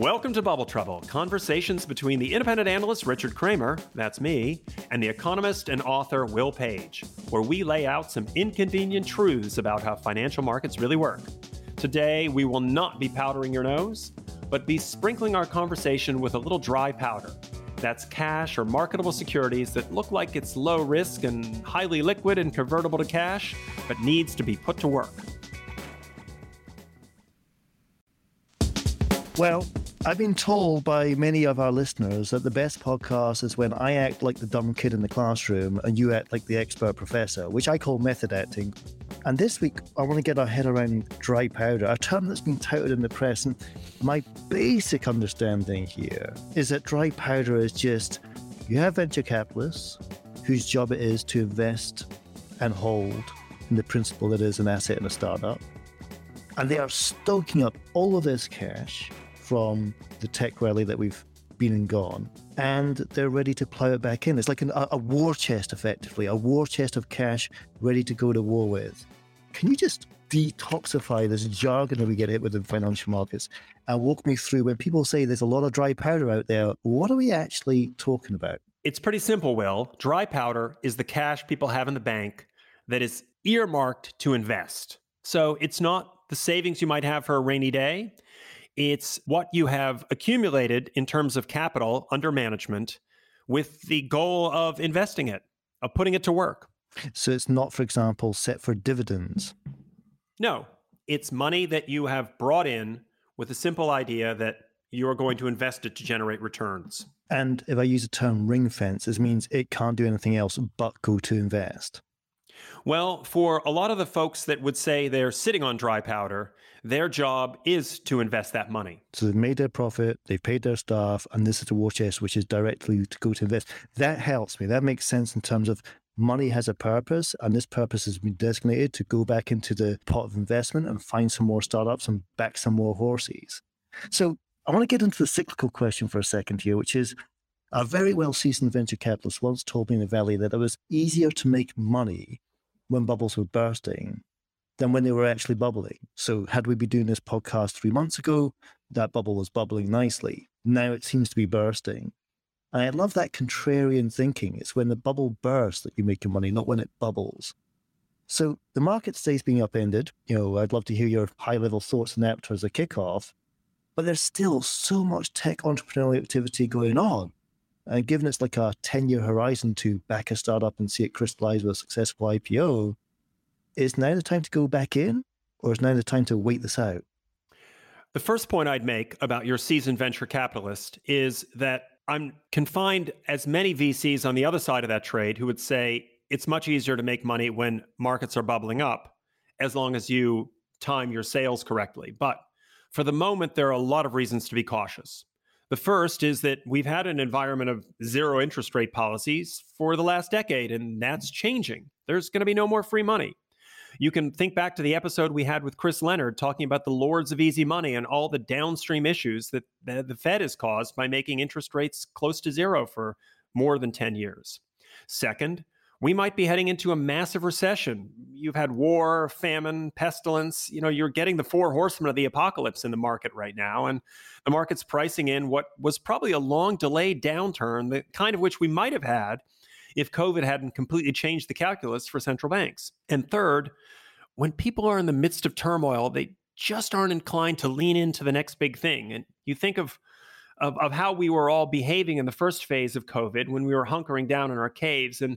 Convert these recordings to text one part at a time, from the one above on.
Welcome to Bubble Trouble, conversations between the independent analyst Richard Kramer, that's me, and the economist and author Will Page, where we lay out some inconvenient truths about how financial markets really work. Today, we will not be powdering your nose, but be sprinkling our conversation with a little dry powder. That's cash or marketable securities that look like it's low risk and highly liquid and convertible to cash, but needs to be put to work. Well, I've been told by many of our listeners that the best podcast is when I act like the dumb kid in the classroom and you act like the expert professor, which I call method acting. And this week, I want to get our head around dry powder, a term that's been touted in the press. And my basic understanding here is that dry powder is just you have venture capitalists whose job it is to invest and hold in the principle that is an asset in a startup. And they are stoking up all of this cash from the tech rally that we've been and gone, and they're ready to plow it back in. It's like an, a, a war chest, effectively, a war chest of cash ready to go to war with. Can you just detoxify this jargon that we get hit with in financial markets and walk me through when people say there's a lot of dry powder out there? What are we actually talking about? It's pretty simple, Will. Dry powder is the cash people have in the bank that is earmarked to invest. So it's not the savings you might have for a rainy day. It's what you have accumulated in terms of capital under management with the goal of investing it, of putting it to work. So it's not, for example, set for dividends? No, it's money that you have brought in with a simple idea that you are going to invest it to generate returns. And if I use the term ring fence, this means it can't do anything else but go to invest. Well, for a lot of the folks that would say they're sitting on dry powder, their job is to invest that money. So they've made their profit, they've paid their staff, and this is a war chest which is directly to go to invest. That helps me. That makes sense in terms of money has a purpose, and this purpose has been designated to go back into the pot of investment and find some more startups and back some more horses. So I want to get into the cyclical question for a second here, which is a very well seasoned venture capitalist once told me in the Valley that it was easier to make money when bubbles were bursting than when they were actually bubbling. So, had we been doing this podcast three months ago, that bubble was bubbling nicely. Now it seems to be bursting. And I love that contrarian thinking. It's when the bubble bursts that you make your money, not when it bubbles. So the market stays being upended. You know, I'd love to hear your high level thoughts on that as a kickoff. But there's still so much tech entrepreneurial activity going on. And given it's like a 10 year horizon to back a startup and see it crystallize with a successful IPO, is now the time to go back in or is now the time to wait this out? The first point I'd make about your seasoned venture capitalist is that I'm confined as many VCs on the other side of that trade who would say it's much easier to make money when markets are bubbling up as long as you time your sales correctly. But for the moment, there are a lot of reasons to be cautious. The first is that we've had an environment of zero interest rate policies for the last decade, and that's changing. There's going to be no more free money. You can think back to the episode we had with Chris Leonard talking about the lords of easy money and all the downstream issues that the Fed has caused by making interest rates close to zero for more than 10 years. Second, we might be heading into a massive recession. You've had war, famine, pestilence. You know, you're getting the four horsemen of the apocalypse in the market right now. And the market's pricing in what was probably a long delayed downturn, the kind of which we might have had if COVID hadn't completely changed the calculus for central banks. And third, when people are in the midst of turmoil, they just aren't inclined to lean into the next big thing. And you think of, of, of how we were all behaving in the first phase of COVID when we were hunkering down in our caves. And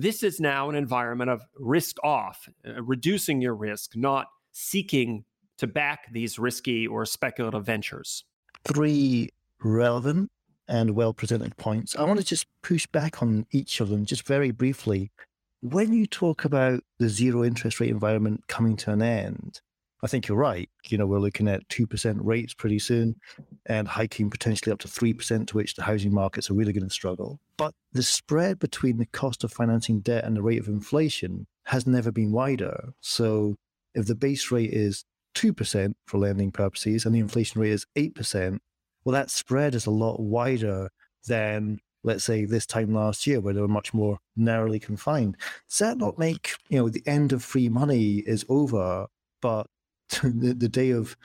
this is now an environment of risk off, uh, reducing your risk, not seeking to back these risky or speculative ventures. Three relevant and well presented points. I want to just push back on each of them just very briefly. When you talk about the zero interest rate environment coming to an end, I think you're right. You know, we're looking at 2% rates pretty soon and hiking potentially up to 3%, to which the housing markets are really going to struggle. But the spread between the cost of financing debt and the rate of inflation has never been wider. So if the base rate is 2% for lending purposes and the inflation rate is 8%, well, that spread is a lot wider than, let's say, this time last year, where they were much more narrowly confined. Does that not make, you know, the end of free money is over, but the, the day of,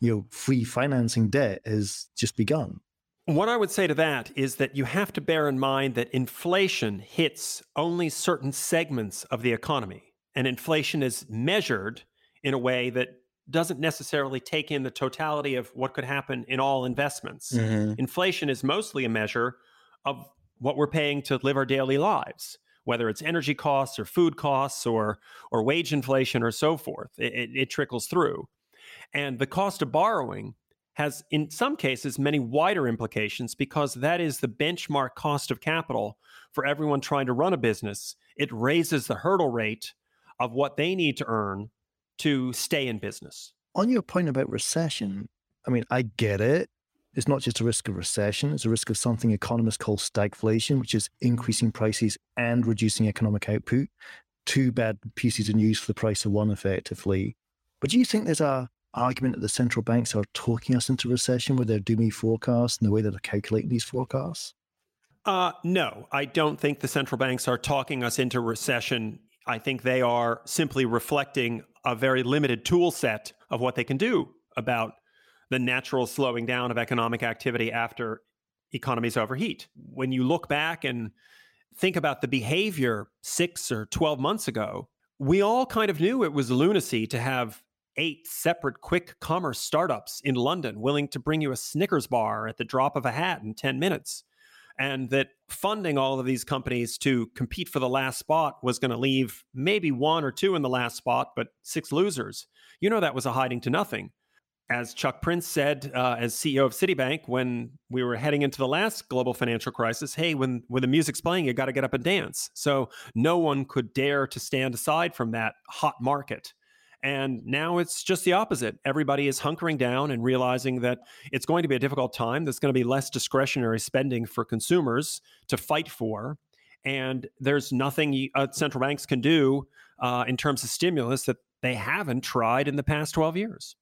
you know, free financing debt has just begun? What I would say to that is that you have to bear in mind that inflation hits only certain segments of the economy, and inflation is measured in a way that doesn't necessarily take in the totality of what could happen in all investments. Mm-hmm. Inflation is mostly a measure of what we're paying to live our daily lives, whether it's energy costs or food costs or or wage inflation or so forth. It, it, it trickles through, and the cost of borrowing has, in some cases, many wider implications because that is the benchmark cost of capital for everyone trying to run a business. It raises the hurdle rate of what they need to earn to stay in business. On your point about recession, I mean, I get it. It's not just a risk of recession, it's a risk of something economists call stagflation, which is increasing prices and reducing economic output. Two bad pieces of news for the price of one, effectively. But do you think there's a argument that the central banks are talking us into recession with their doomy forecasts and the way that they're calculating these forecasts? Uh, no, I don't think the central banks are talking us into recession. I think they are simply reflecting a very limited tool set of what they can do about the natural slowing down of economic activity after economies overheat. When you look back and think about the behavior six or 12 months ago, we all kind of knew it was lunacy to have eight separate quick commerce startups in London willing to bring you a Snickers bar at the drop of a hat in 10 minutes and that funding all of these companies to compete for the last spot was going to leave maybe one or two in the last spot, but six losers. You know, that was a hiding to nothing. As Chuck Prince said, uh, as CEO of Citibank, when we were heading into the last global financial crisis, hey, when, when the music's playing, you got to get up and dance. So no one could dare to stand aside from that hot market. And now it's just the opposite. Everybody is hunkering down and realizing that it's going to be a difficult time. There's going to be less discretionary spending for consumers to fight for. And there's nothing uh, central banks can do uh, in terms of stimulus that they haven't tried in the past 12 years.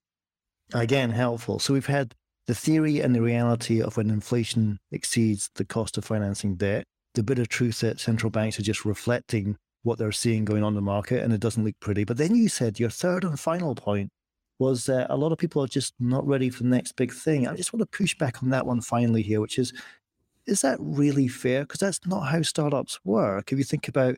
Again, helpful. So we've had the theory and the reality of when inflation exceeds the cost of financing debt, the bit of truth that central banks are just reflecting what they're seeing going on in the market, and it doesn't look pretty. But then you said your third and final point was that a lot of people are just not ready for the next big thing. I just want to push back on that one finally here, which is is that really fair? Because that's not how startups work. If you think about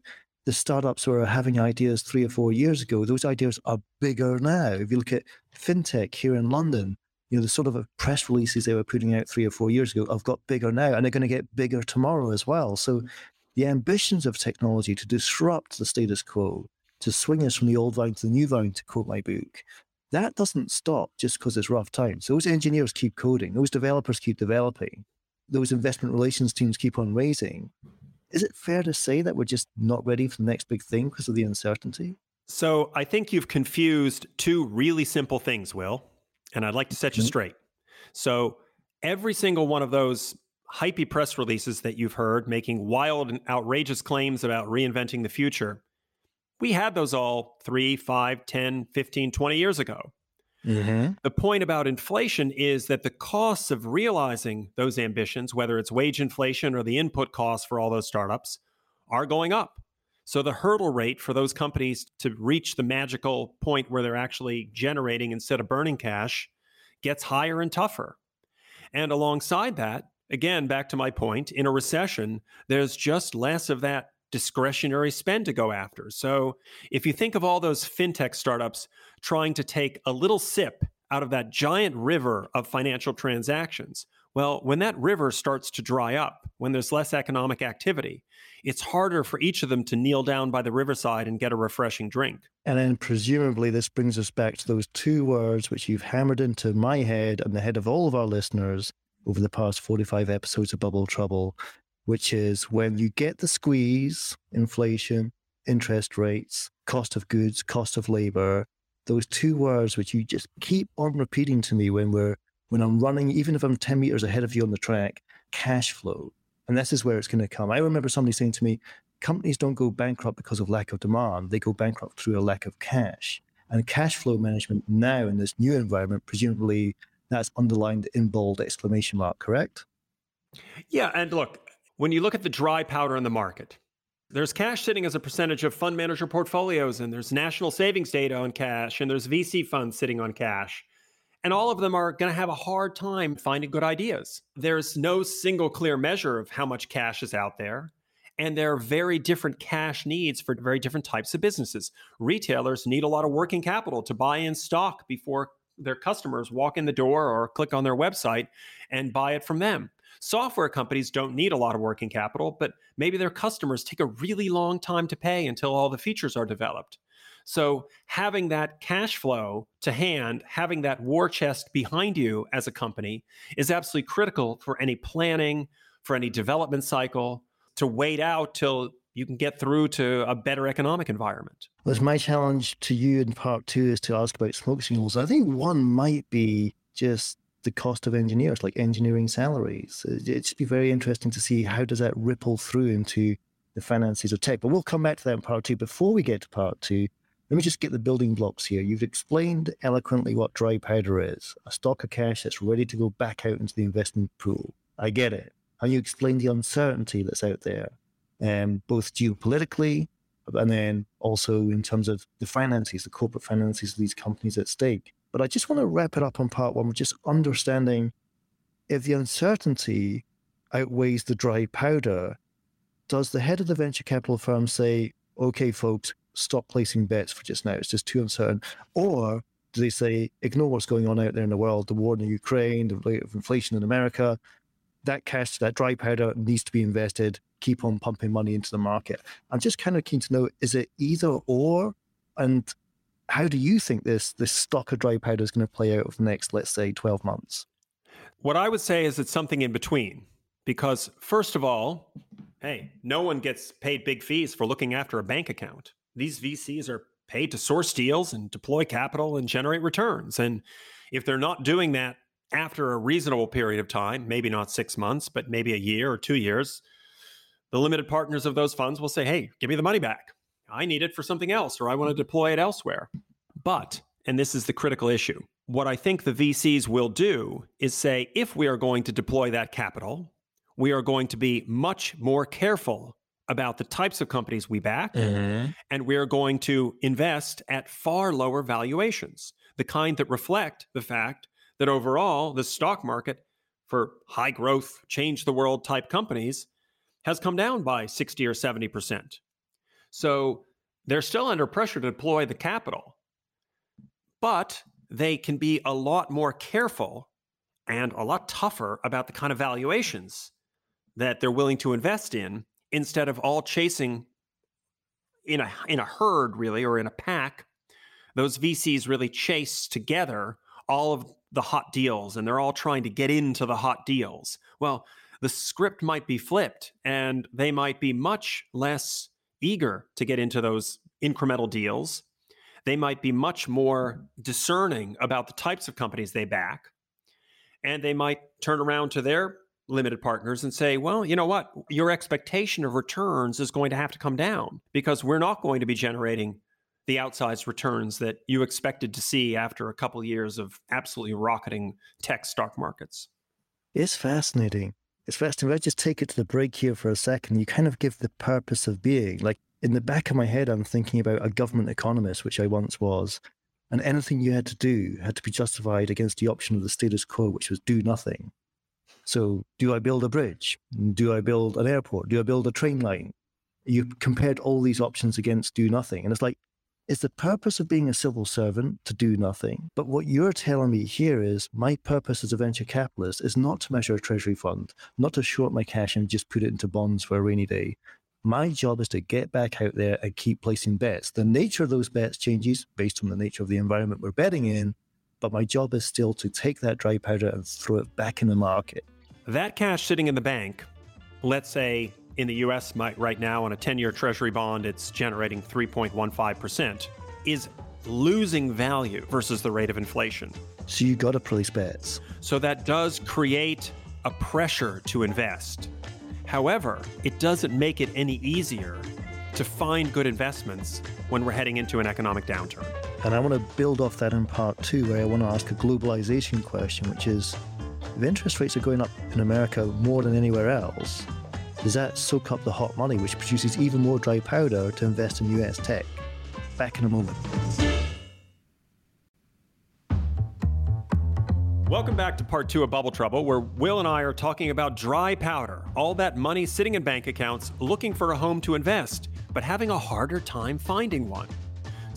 the startups who were having ideas three or four years ago, those ideas are bigger now. If you look at fintech here in London, you know, the sort of uh, press releases they were putting out three or four years ago have got bigger now, and they're going to get bigger tomorrow as well. So mm. the ambitions of technology to disrupt the status quo, to swing us from the old vine to the new vine, to quote my book, that doesn't stop just because it's rough times. Those engineers keep coding, those developers keep developing, those investment relations teams keep on raising. Is it fair to say that we're just not ready for the next big thing because of the uncertainty? So I think you've confused two really simple things, Will, and I'd like to set you mm-hmm. straight. So every single one of those hypey press releases that you've heard making wild and outrageous claims about reinventing the future, we had those all three, five, 10, 15, 20 years ago. Mm-hmm. The point about inflation is that the costs of realizing those ambitions, whether it's wage inflation or the input costs for all those startups, are going up. So the hurdle rate for those companies to reach the magical point where they're actually generating instead of burning cash gets higher and tougher. And alongside that, again, back to my point, in a recession, there's just less of that discretionary spend to go after. So if you think of all those fintech startups trying to take a little sip out of that giant river of financial transactions, well, when that river starts to dry up, when there's less economic activity, it's harder for each of them to kneel down by the riverside and get a refreshing drink. And then presumably this brings us back to those two words which you've hammered into my head and the head of all of our listeners over the past 45 episodes of Bubble Trouble, which is when you get the squeeze, inflation, interest rates, cost of goods, cost of labor, those two words which you just keep on repeating to me when we're when I'm running, even if I'm 10 meters ahead of you on the track, cash flow. And this is where it's going to come. I remember somebody saying to me, companies don't go bankrupt because of lack of demand, they go bankrupt through a lack of cash. And cash flow management now in this new environment, presumably that's underlined in bold exclamation mark, correct? Yeah. And look, when you look at the dry powder in the market, there's cash sitting as a percentage of fund manager portfolios, and there's national savings data on cash, and there's VC funds sitting on cash. And all of them are going to have a hard time finding good ideas. There's no single clear measure of how much cash is out there. And there are very different cash needs for very different types of businesses. Retailers need a lot of working capital to buy in stock before their customers walk in the door or click on their website and buy it from them. Software companies don't need a lot of working capital, but maybe their customers take a really long time to pay until all the features are developed. So, having that cash flow to hand, having that war chest behind you as a company is absolutely critical for any planning, for any development cycle to wait out till you can get through to a better economic environment. Well, my challenge to you in part two is to ask about smoke signals. I think one might be just the cost of engineers, like engineering salaries. It'd just be very interesting to see how does that ripple through into the finances of tech. But we'll come back to that in part two. Before we get to part two, let me just get the building blocks here. You've explained eloquently what dry powder is a stock of cash that's ready to go back out into the investment pool. I get it. And you explained the uncertainty that's out there, um, both geopolitically and then also in terms of the finances, the corporate finances of these companies at stake. But I just want to wrap it up on part one with just understanding if the uncertainty outweighs the dry powder, does the head of the venture capital firm say, okay, folks, stop placing bets for just now. It's just too uncertain. Or do they say, ignore what's going on out there in the world, the war in the Ukraine, the rate of inflation in America? That cash, that dry powder needs to be invested. Keep on pumping money into the market. I'm just kind of keen to know is it either or? And how do you think this this stock of dry powder is going to play out over the next, let's say, 12 months? What I would say is it's something in between. Because, first of all, hey, no one gets paid big fees for looking after a bank account these VCs are paid to source deals and deploy capital and generate returns. And if they're not doing that after a reasonable period of time, maybe not six months, but maybe a year or two years, the limited partners of those funds will say, hey, give me the money back. I need it for something else, or I want to deploy it elsewhere. But, and this is the critical issue, what I think the VCs will do is say, if we are going to deploy that capital, we are going to be much more careful about the types of companies we back, mm-hmm. and we're going to invest at far lower valuations, the kind that reflect the fact that overall the stock market for high growth, change the world type companies has come down by 60 or 70%. So they're still under pressure to deploy the capital, but they can be a lot more careful and a lot tougher about the kind of valuations that they're willing to invest in instead of all chasing in a in a herd really or in a pack. Those VCs really chase together all of the hot deals and they're all trying to get into the hot deals. Well the script might be flipped and they might be much less eager to get into those incremental deals they might be much more discerning about the types of companies they back and they might turn around to their limited partners and say, well, you know what? Your expectation of returns is going to have to come down because we're not going to be generating the outsized returns that you expected to see after a couple years of absolutely rocketing tech stock markets. It's fascinating. It's fascinating. Let's just take it to the break here for a second. You kind of give the purpose of being. Like in the back of my head, I'm thinking about a government economist, which I once was, and anything you had to do had to be justified against the option of the status quo, which was do nothing. So, do I build a bridge? Do I build an airport? Do I build a train line? You compared all these options against do nothing. And it's like, is the purpose of being a civil servant to do nothing? But what you're telling me here is my purpose as a venture capitalist is not to measure a treasury fund, not to short my cash and just put it into bonds for a rainy day. My job is to get back out there and keep placing bets. The nature of those bets changes based on the nature of the environment we're betting in, but my job is still to take that dry powder and throw it back in the market. That cash sitting in the bank, let's say in the US right now on a 10 year treasury bond, it's generating 3.15%, is losing value versus the rate of inflation. So you got to place bets. So that does create a pressure to invest. However, it doesn't make it any easier to find good investments when we're heading into an economic downturn. And I want to build off that in part two, where I want to ask a globalization question, which is if interest rates are going up in America more than anywhere else, does that soak up the hot money, which produces even more dry powder to invest in US tech? Back in a moment. Welcome back to part two of Bubble Trouble, where Will and I are talking about dry powder, all that money sitting in bank accounts looking for a home to invest, but having a harder time finding one.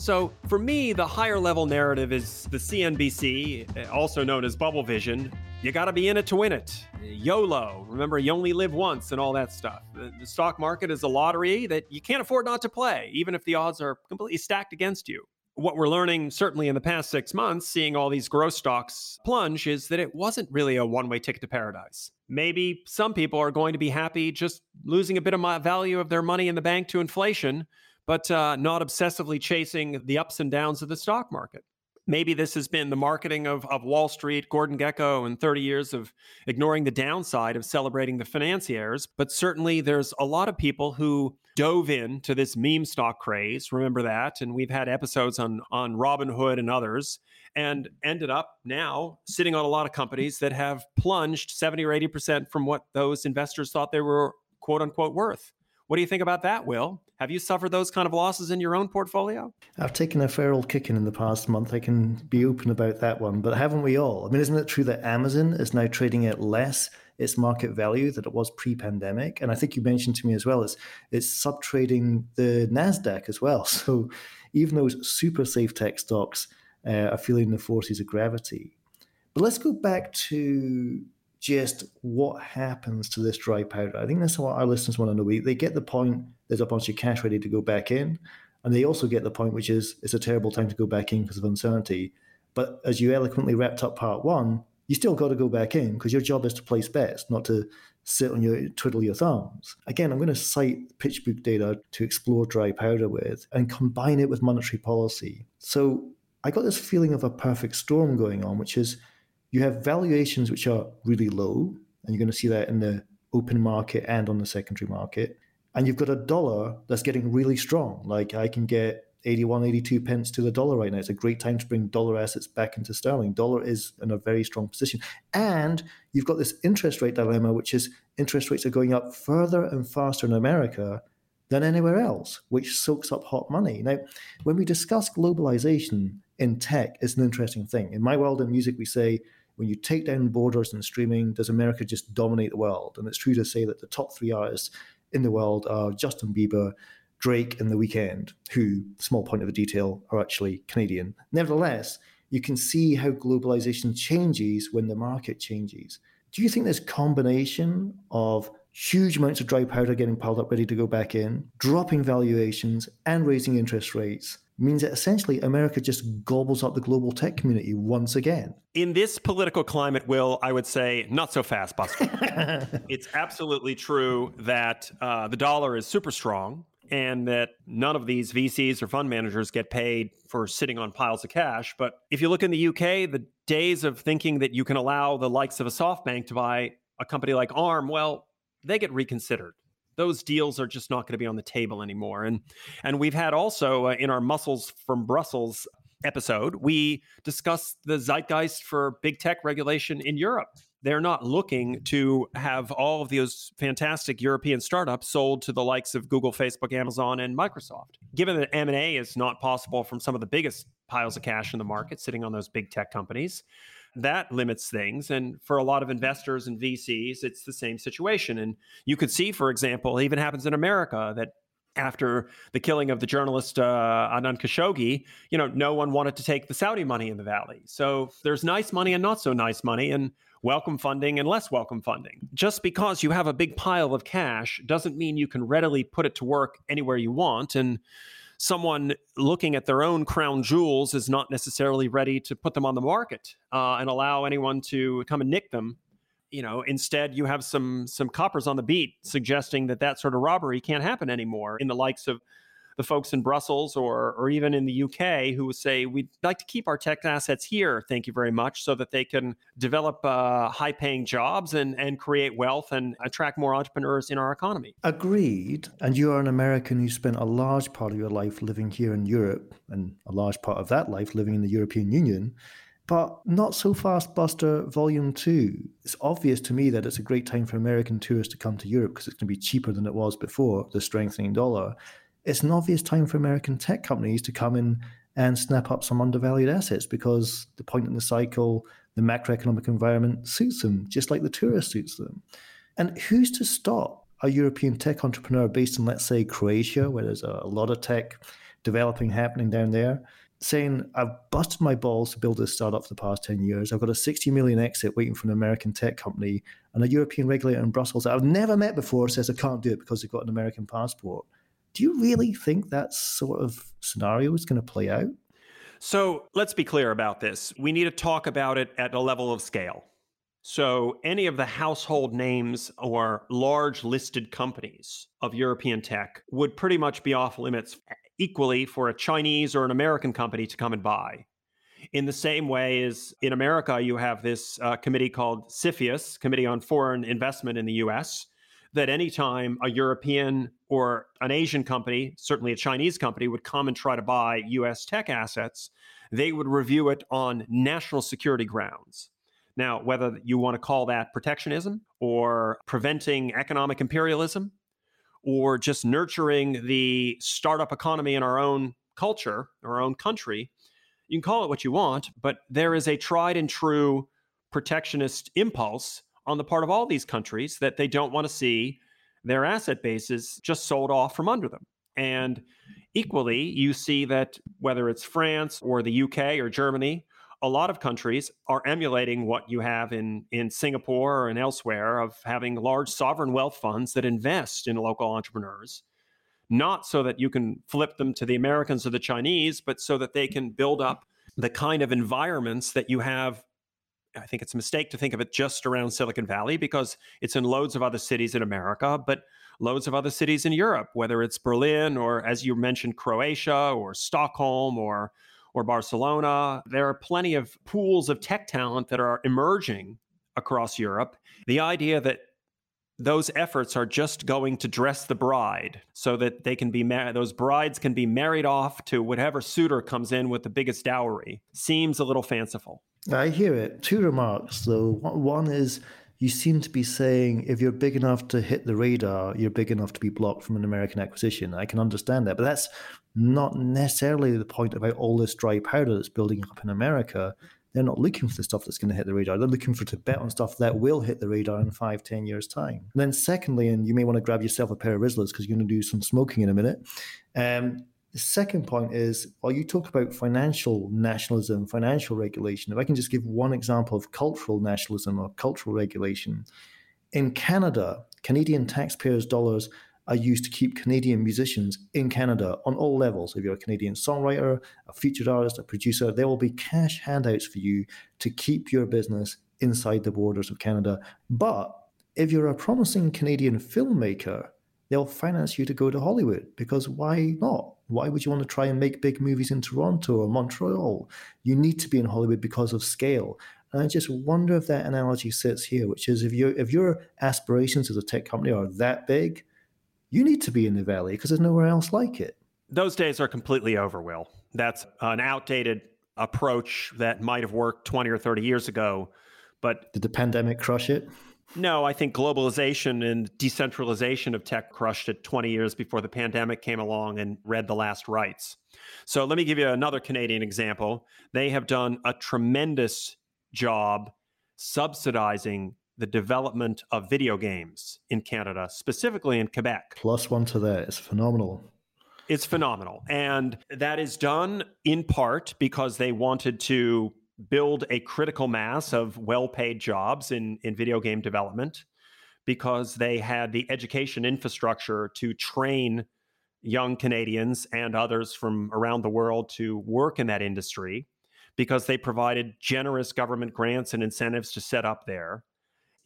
So, for me, the higher level narrative is the CNBC, also known as Bubble Vision, you got to be in it to win it. YOLO, remember, you only live once and all that stuff. The, stock market is a lottery that you can't afford not to play, even if the odds are completely stacked against you. What we're learning, certainly in the past six months, seeing all these growth stocks plunge, is that it wasn't really a one way ticket to paradise. Maybe some people are going to be happy just losing a bit of value of their money in the bank to inflation, but uh, not obsessively chasing the ups and downs of the stock market maybe this has been the marketing of, of Wall Street, Gordon Gekko, and 30 years of ignoring the downside of celebrating the financiers. But certainly there's a lot of people who dove into this meme stock craze. Remember that? And we've had episodes on, on Robinhood and others and ended up now sitting on a lot of companies that have plunged 70 or 80% from what those investors thought they were quote unquote worth. What do you think about that, Will? Have you suffered those kind of losses in your own portfolio? I've taken a feral kicking in the past month. I can be open about that one, but haven't we all? I mean, isn't it true that Amazon is now trading at less its market value that it was pre-pandemic? And I think you mentioned to me as well, it's it's sub-trading the Nasdaq as well. So even those super safe tech stocks uh, are feeling the forces of gravity. But let's go back to just what happens to this dry powder. I think that's what our listeners want to know. We, they get the point there's a bunch of cash ready to go back in. And they also get the point, which is it's a terrible time to go back in because of uncertainty. But as you eloquently wrapped up part one, you still got to go back in because your job is to place bets, not to sit on your twiddle your thumbs. Again, I'm going to cite PitchBook data to explore dry powder with and combine it with monetary policy. So I got this feeling of a perfect storm going on, which is you have valuations which are really low, and you're going to see that in the open market and on the secondary market. And you've got a dollar that's getting really strong. Like I can get 81, 82 pence to the dollar right now. It's a great time to bring dollar assets back into sterling. Dollar is in a very strong position. And you've got this interest rate dilemma, which is interest rates are going up further and faster in America than anywhere else, which soaks up hot money. Now, when we discuss globalization in tech, it's an interesting thing. In my world in music, we say when you take down borders and streaming, does America just dominate the world? And it's true to say that the top three artists in the world are Justin Bieber, Drake, and The Weeknd, who, small point of the detail, are actually Canadian. Nevertheless, you can see how globalization changes when the market changes. Do you think this combination of huge amounts of dry powder getting piled up ready to go back in, dropping valuations, and raising interest rates means that essentially America just gobbles up the global tech community once again. In this political climate, Will, I would say not so fast, Buster. it's absolutely true that uh, the dollar is super strong and that none of these VCs or fund managers get paid for sitting on piles of cash. But if you look in the UK, the days of thinking that you can allow the likes of a SoftBank to buy a company like ARM, well, they get reconsidered those deals are just not going to be on the table anymore. And and we've had also uh, in our muscles from Brussels episode, we discussed the zeitgeist for big tech regulation in Europe. They're not looking to have all of those fantastic European startups sold to the likes of Google, Facebook, Amazon, and Microsoft. Given that M&A is not possible from some of the biggest piles of cash in the market sitting on those big tech companies, that limits things. And for a lot of investors and VCs, it's the same situation. And you could see, for example, even happens in America that after the killing of the journalist uh, Adnan Khashoggi, you know, no one wanted to take the Saudi money in the valley. So there's nice money and not so nice money, and welcome funding and less welcome funding. Just because you have a big pile of cash doesn't mean you can readily put it to work anywhere you want. And someone looking at their own crown jewels is not necessarily ready to put them on the market uh, and allow anyone to come and nick them. You know instead you have some some coppers on the beat suggesting that that sort of robbery can't happen anymore in the likes of the folks in Brussels or or even in the UK who say we'd like to keep our tech assets here thank you very much so that they can develop uh, high paying jobs and and create wealth and attract more entrepreneurs in our economy agreed and you are an American who spent a large part of your life living here in Europe and a large part of that life living in the European Union but not so fast, Buster Volume 2. It's obvious to me that it's a great time for American tourists to come to Europe because it's going to be cheaper than it was before the strengthening dollar. It's an obvious time for American tech companies to come in and snap up some undervalued assets because the point in the cycle, the macroeconomic environment suits them, just like the tourist suits them. And who's to stop a European tech entrepreneur based in, let's say, Croatia, where there's a lot of tech developing happening down there? saying, I've busted my balls to build this startup for the past 10 years. I've got a 60 million exit waiting for an American tech company, and a European regulator in Brussels that I've never met before says I can't do it because they've got an American passport. Do you really think that sort of scenario is going to play out? So let's be clear about this. We need to talk about it at a level of scale. So, any of the household names or large listed companies of European tech would pretty much be off limits equally for a Chinese or an American company to come and buy. In the same way as in America, you have this uh, committee called CFIUS, Committee on Foreign Investment in the US, that anytime a European or an Asian company, certainly a Chinese company, would come and try to buy US tech assets, they would review it on national security grounds. Now, whether you want to call that protectionism or preventing economic imperialism or just nurturing the startup economy in our own culture, our own country, you can call it what you want, but there is a tried and true protectionist impulse on the part of all these countries that they don't want to see their asset bases just sold off from under them. And equally, you see that whether it's France or the UK or Germany, a lot of countries are emulating what you have in, in Singapore and elsewhere of having large sovereign wealth funds that invest in local entrepreneurs, not so that you can flip them to the Americans or the Chinese, but so that they can build up the kind of environments that you have. I think it's a mistake to think of it just around Silicon Valley because it's in loads of other cities in America, but loads of other cities in Europe, whether it's Berlin or, as you mentioned, Croatia or Stockholm or or Barcelona. There are plenty of pools of tech talent that are emerging across Europe. The idea that those efforts are just going to dress the bride so that they can be mar- those brides can be married off to whatever suitor comes in with the biggest dowry seems a little fanciful. I hear it. Two remarks though. One is you seem to be saying if you're big enough to hit the radar, you're big enough to be blocked from an American acquisition. I can understand that, but that's not necessarily the point about all this dry powder that's building up in America. They're not looking for the stuff that's going to hit the radar. They're looking for to bet on stuff that will hit the radar in five, ten years' time. And then, secondly, and you may want to grab yourself a pair of Rizlas because you're going to do some smoking in a minute. Um, the second point is while you talk about financial nationalism, financial regulation, if I can just give one example of cultural nationalism or cultural regulation. In Canada, Canadian taxpayers' dollars are used to keep Canadian musicians in Canada on all levels. If you're a Canadian songwriter, a featured artist, a producer, there will be cash handouts for you to keep your business inside the borders of Canada. But if you're a promising Canadian filmmaker, they'll finance you to go to Hollywood because why not? Why would you want to try and make big movies in Toronto or Montreal? You need to be in Hollywood because of scale. And I just wonder if that analogy sits here, which is if your if your aspirations as a tech company are that big, you need to be in the valley because there's nowhere else like it. Those days are completely over, Will. That's an outdated approach that might have worked 20 or 30 years ago. But did the pandemic crush it? No, I think globalization and decentralization of tech crushed it 20 years before the pandemic came along and read the last rites. So let me give you another Canadian example. They have done a tremendous job subsidizing the development of video games in Canada, specifically in Quebec. Plus one to that. It's phenomenal. It's phenomenal. And that is done in part because they wanted to build a critical mass of well paid jobs in, in video game development, because they had the education infrastructure to train young Canadians and others from around the world to work in that industry, because they provided generous government grants and incentives to set up there.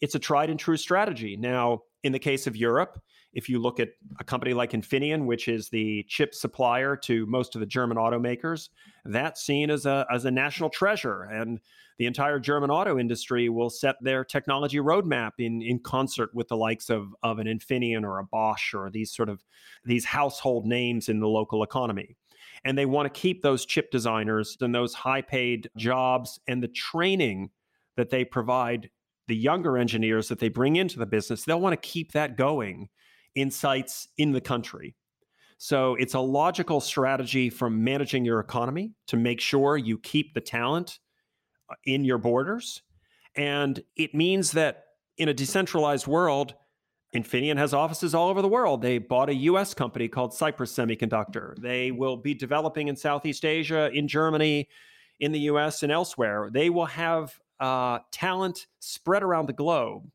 It's a tried and true strategy. Now, in the case of Europe, if you look at a company like Infineon, which is the chip supplier to most of the German automakers, that's seen as a, as a national treasure. And the entire German auto industry will set their technology roadmap in, in concert with the likes of, of an Infineon or a Bosch or these sort of these household names in the local economy. And they want to keep those chip designers and those high paid jobs and the training that they provide the younger engineers that they bring into the business, they'll want to keep that going in sites in the country. So it's a logical strategy from managing your economy to make sure you keep the talent uh, in your borders. And it means that in a decentralized world, Infineon has offices all over the world. They bought a US company called Cypress Semiconductor. They will be developing in Southeast Asia, in Germany, in the US, and elsewhere. They will have uh, talent spread around the globe,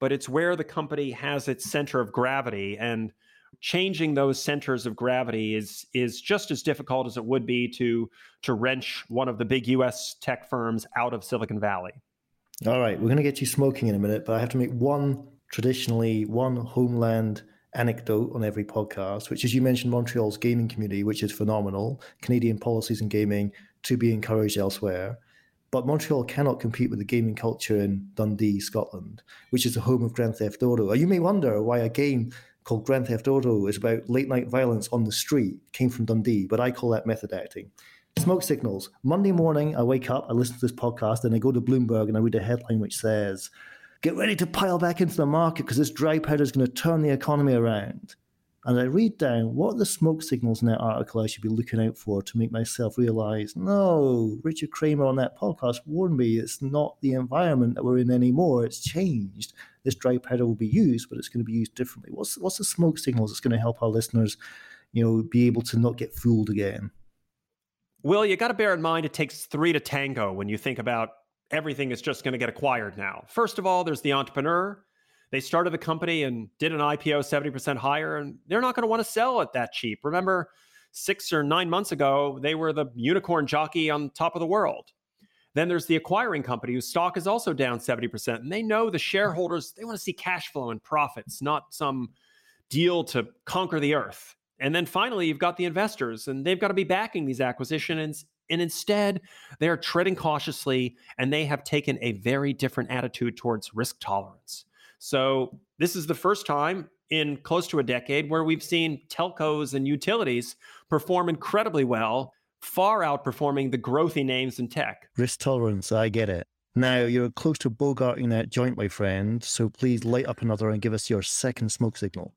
but it's where the company has its center of gravity. And changing those centers of gravity is is just as difficult as it would be to to wrench one of the big US tech firms out of Silicon Valley. All right, we're going to get you smoking in a minute, but I have to make one traditionally one homeland anecdote on every podcast, which is you mentioned Montreal's gaming community, which is phenomenal. Canadian policies in gaming to be encouraged elsewhere. But Montreal cannot compete with the gaming culture in Dundee, Scotland, which is the home of Grand Theft Auto. You may wonder why a game called Grand Theft Auto is about late night violence on the street came from Dundee, but I call that method acting. Smoke signals. Monday morning, I wake up, I listen to this podcast, and I go to Bloomberg and I read a headline which says, Get ready to pile back into the market because this dry powder is going to turn the economy around and I read down what the smoke signals in that article I should be looking out for to make myself realize no, Richard Kramer on that podcast warned me it's not the environment that we're in anymore. It's changed. This dry powder will be used, but it's going to be used differently. What's what's the smoke signals that's going to help our listeners, you know, be able to not get fooled again? Well, you got to bear in mind it takes three to tango when you think about everything is just going to get acquired now. First of all, there's the entrepreneur they started the company and did an IPO 70% higher, and they're not going to want to sell it that cheap. Remember, six or nine months ago, they were the unicorn jockey on top of the world. Then there's the acquiring company whose stock is also down 70%. And they know the shareholders, they want to see cash flow and profits, not some deal to conquer the earth. And then finally, you've got the investors, and they've got to be backing these acquisitions. And instead, they are treading cautiously, and they have taken a very different attitude towards risk tolerance. So this is the first time in close to a decade where we've seen telcos and utilities perform incredibly well, far outperforming the growthy names in tech. Risk tolerance, I get it. Now, you're close to bogarting that joint, my friend, so please light up another and give us your second smoke signal.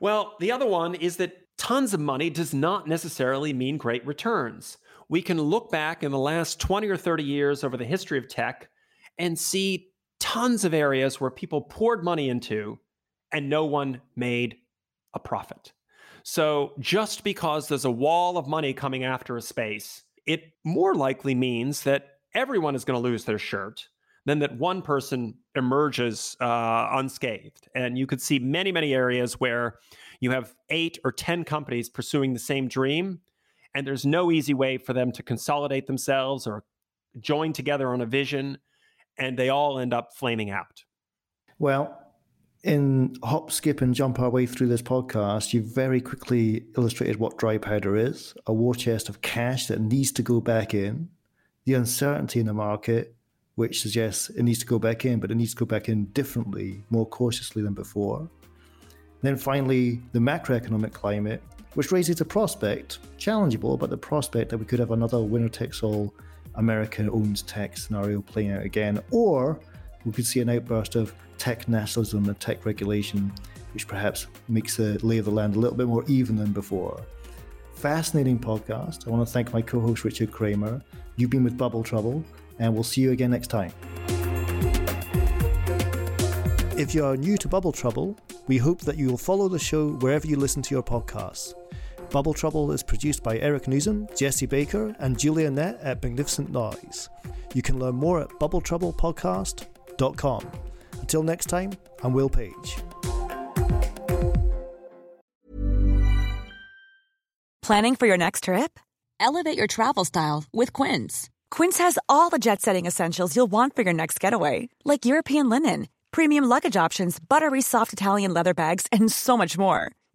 Well, the other one is that tons of money does not necessarily mean great returns. We can look back in the last 20 or 30 years over the history of tech and see tons of areas where people poured money into and no one made a profit. So just because there's a wall of money coming after a space, it more likely means that everyone is going to lose their shirt than that one person emerges uh, unscathed. And you could see many, many areas where you have eight or 10 companies pursuing the same dream, and there's no easy way for them to consolidate themselves or join together on a vision and they all end up flaming out. Well, in hop, skip, and jump our way through this podcast, you very quickly illustrated what dry powder is a war chest of cash that needs to go back in, the uncertainty in the market, which suggests it needs to go back in, but it needs to go back in differently, more cautiously than before. Then finally, the macroeconomic climate, which raises a prospect, challengeable, but the prospect that we could have another winner takes all American owned tech scenario playing out again, or we could see an outburst of tech nationalism and tech regulation, which perhaps makes the lay of the land a little bit more even than before. Fascinating podcast. I want to thank my co host, Richard Kramer. You've been with Bubble Trouble, and we'll see you again next time. If you are new to Bubble Trouble, we hope that you will follow the show wherever you listen to your podcasts. Bubble Trouble is produced by Eric Nuzum, Jesse Baker, and Julia Nett at Magnificent Noise. You can learn more at bubbletroublepodcast.com. Until next time, I'm Will Page. Planning for your next trip? Elevate your travel style with Quince. Quince has all the jet setting essentials you'll want for your next getaway, like European linen, premium luggage options, buttery soft Italian leather bags, and so much more.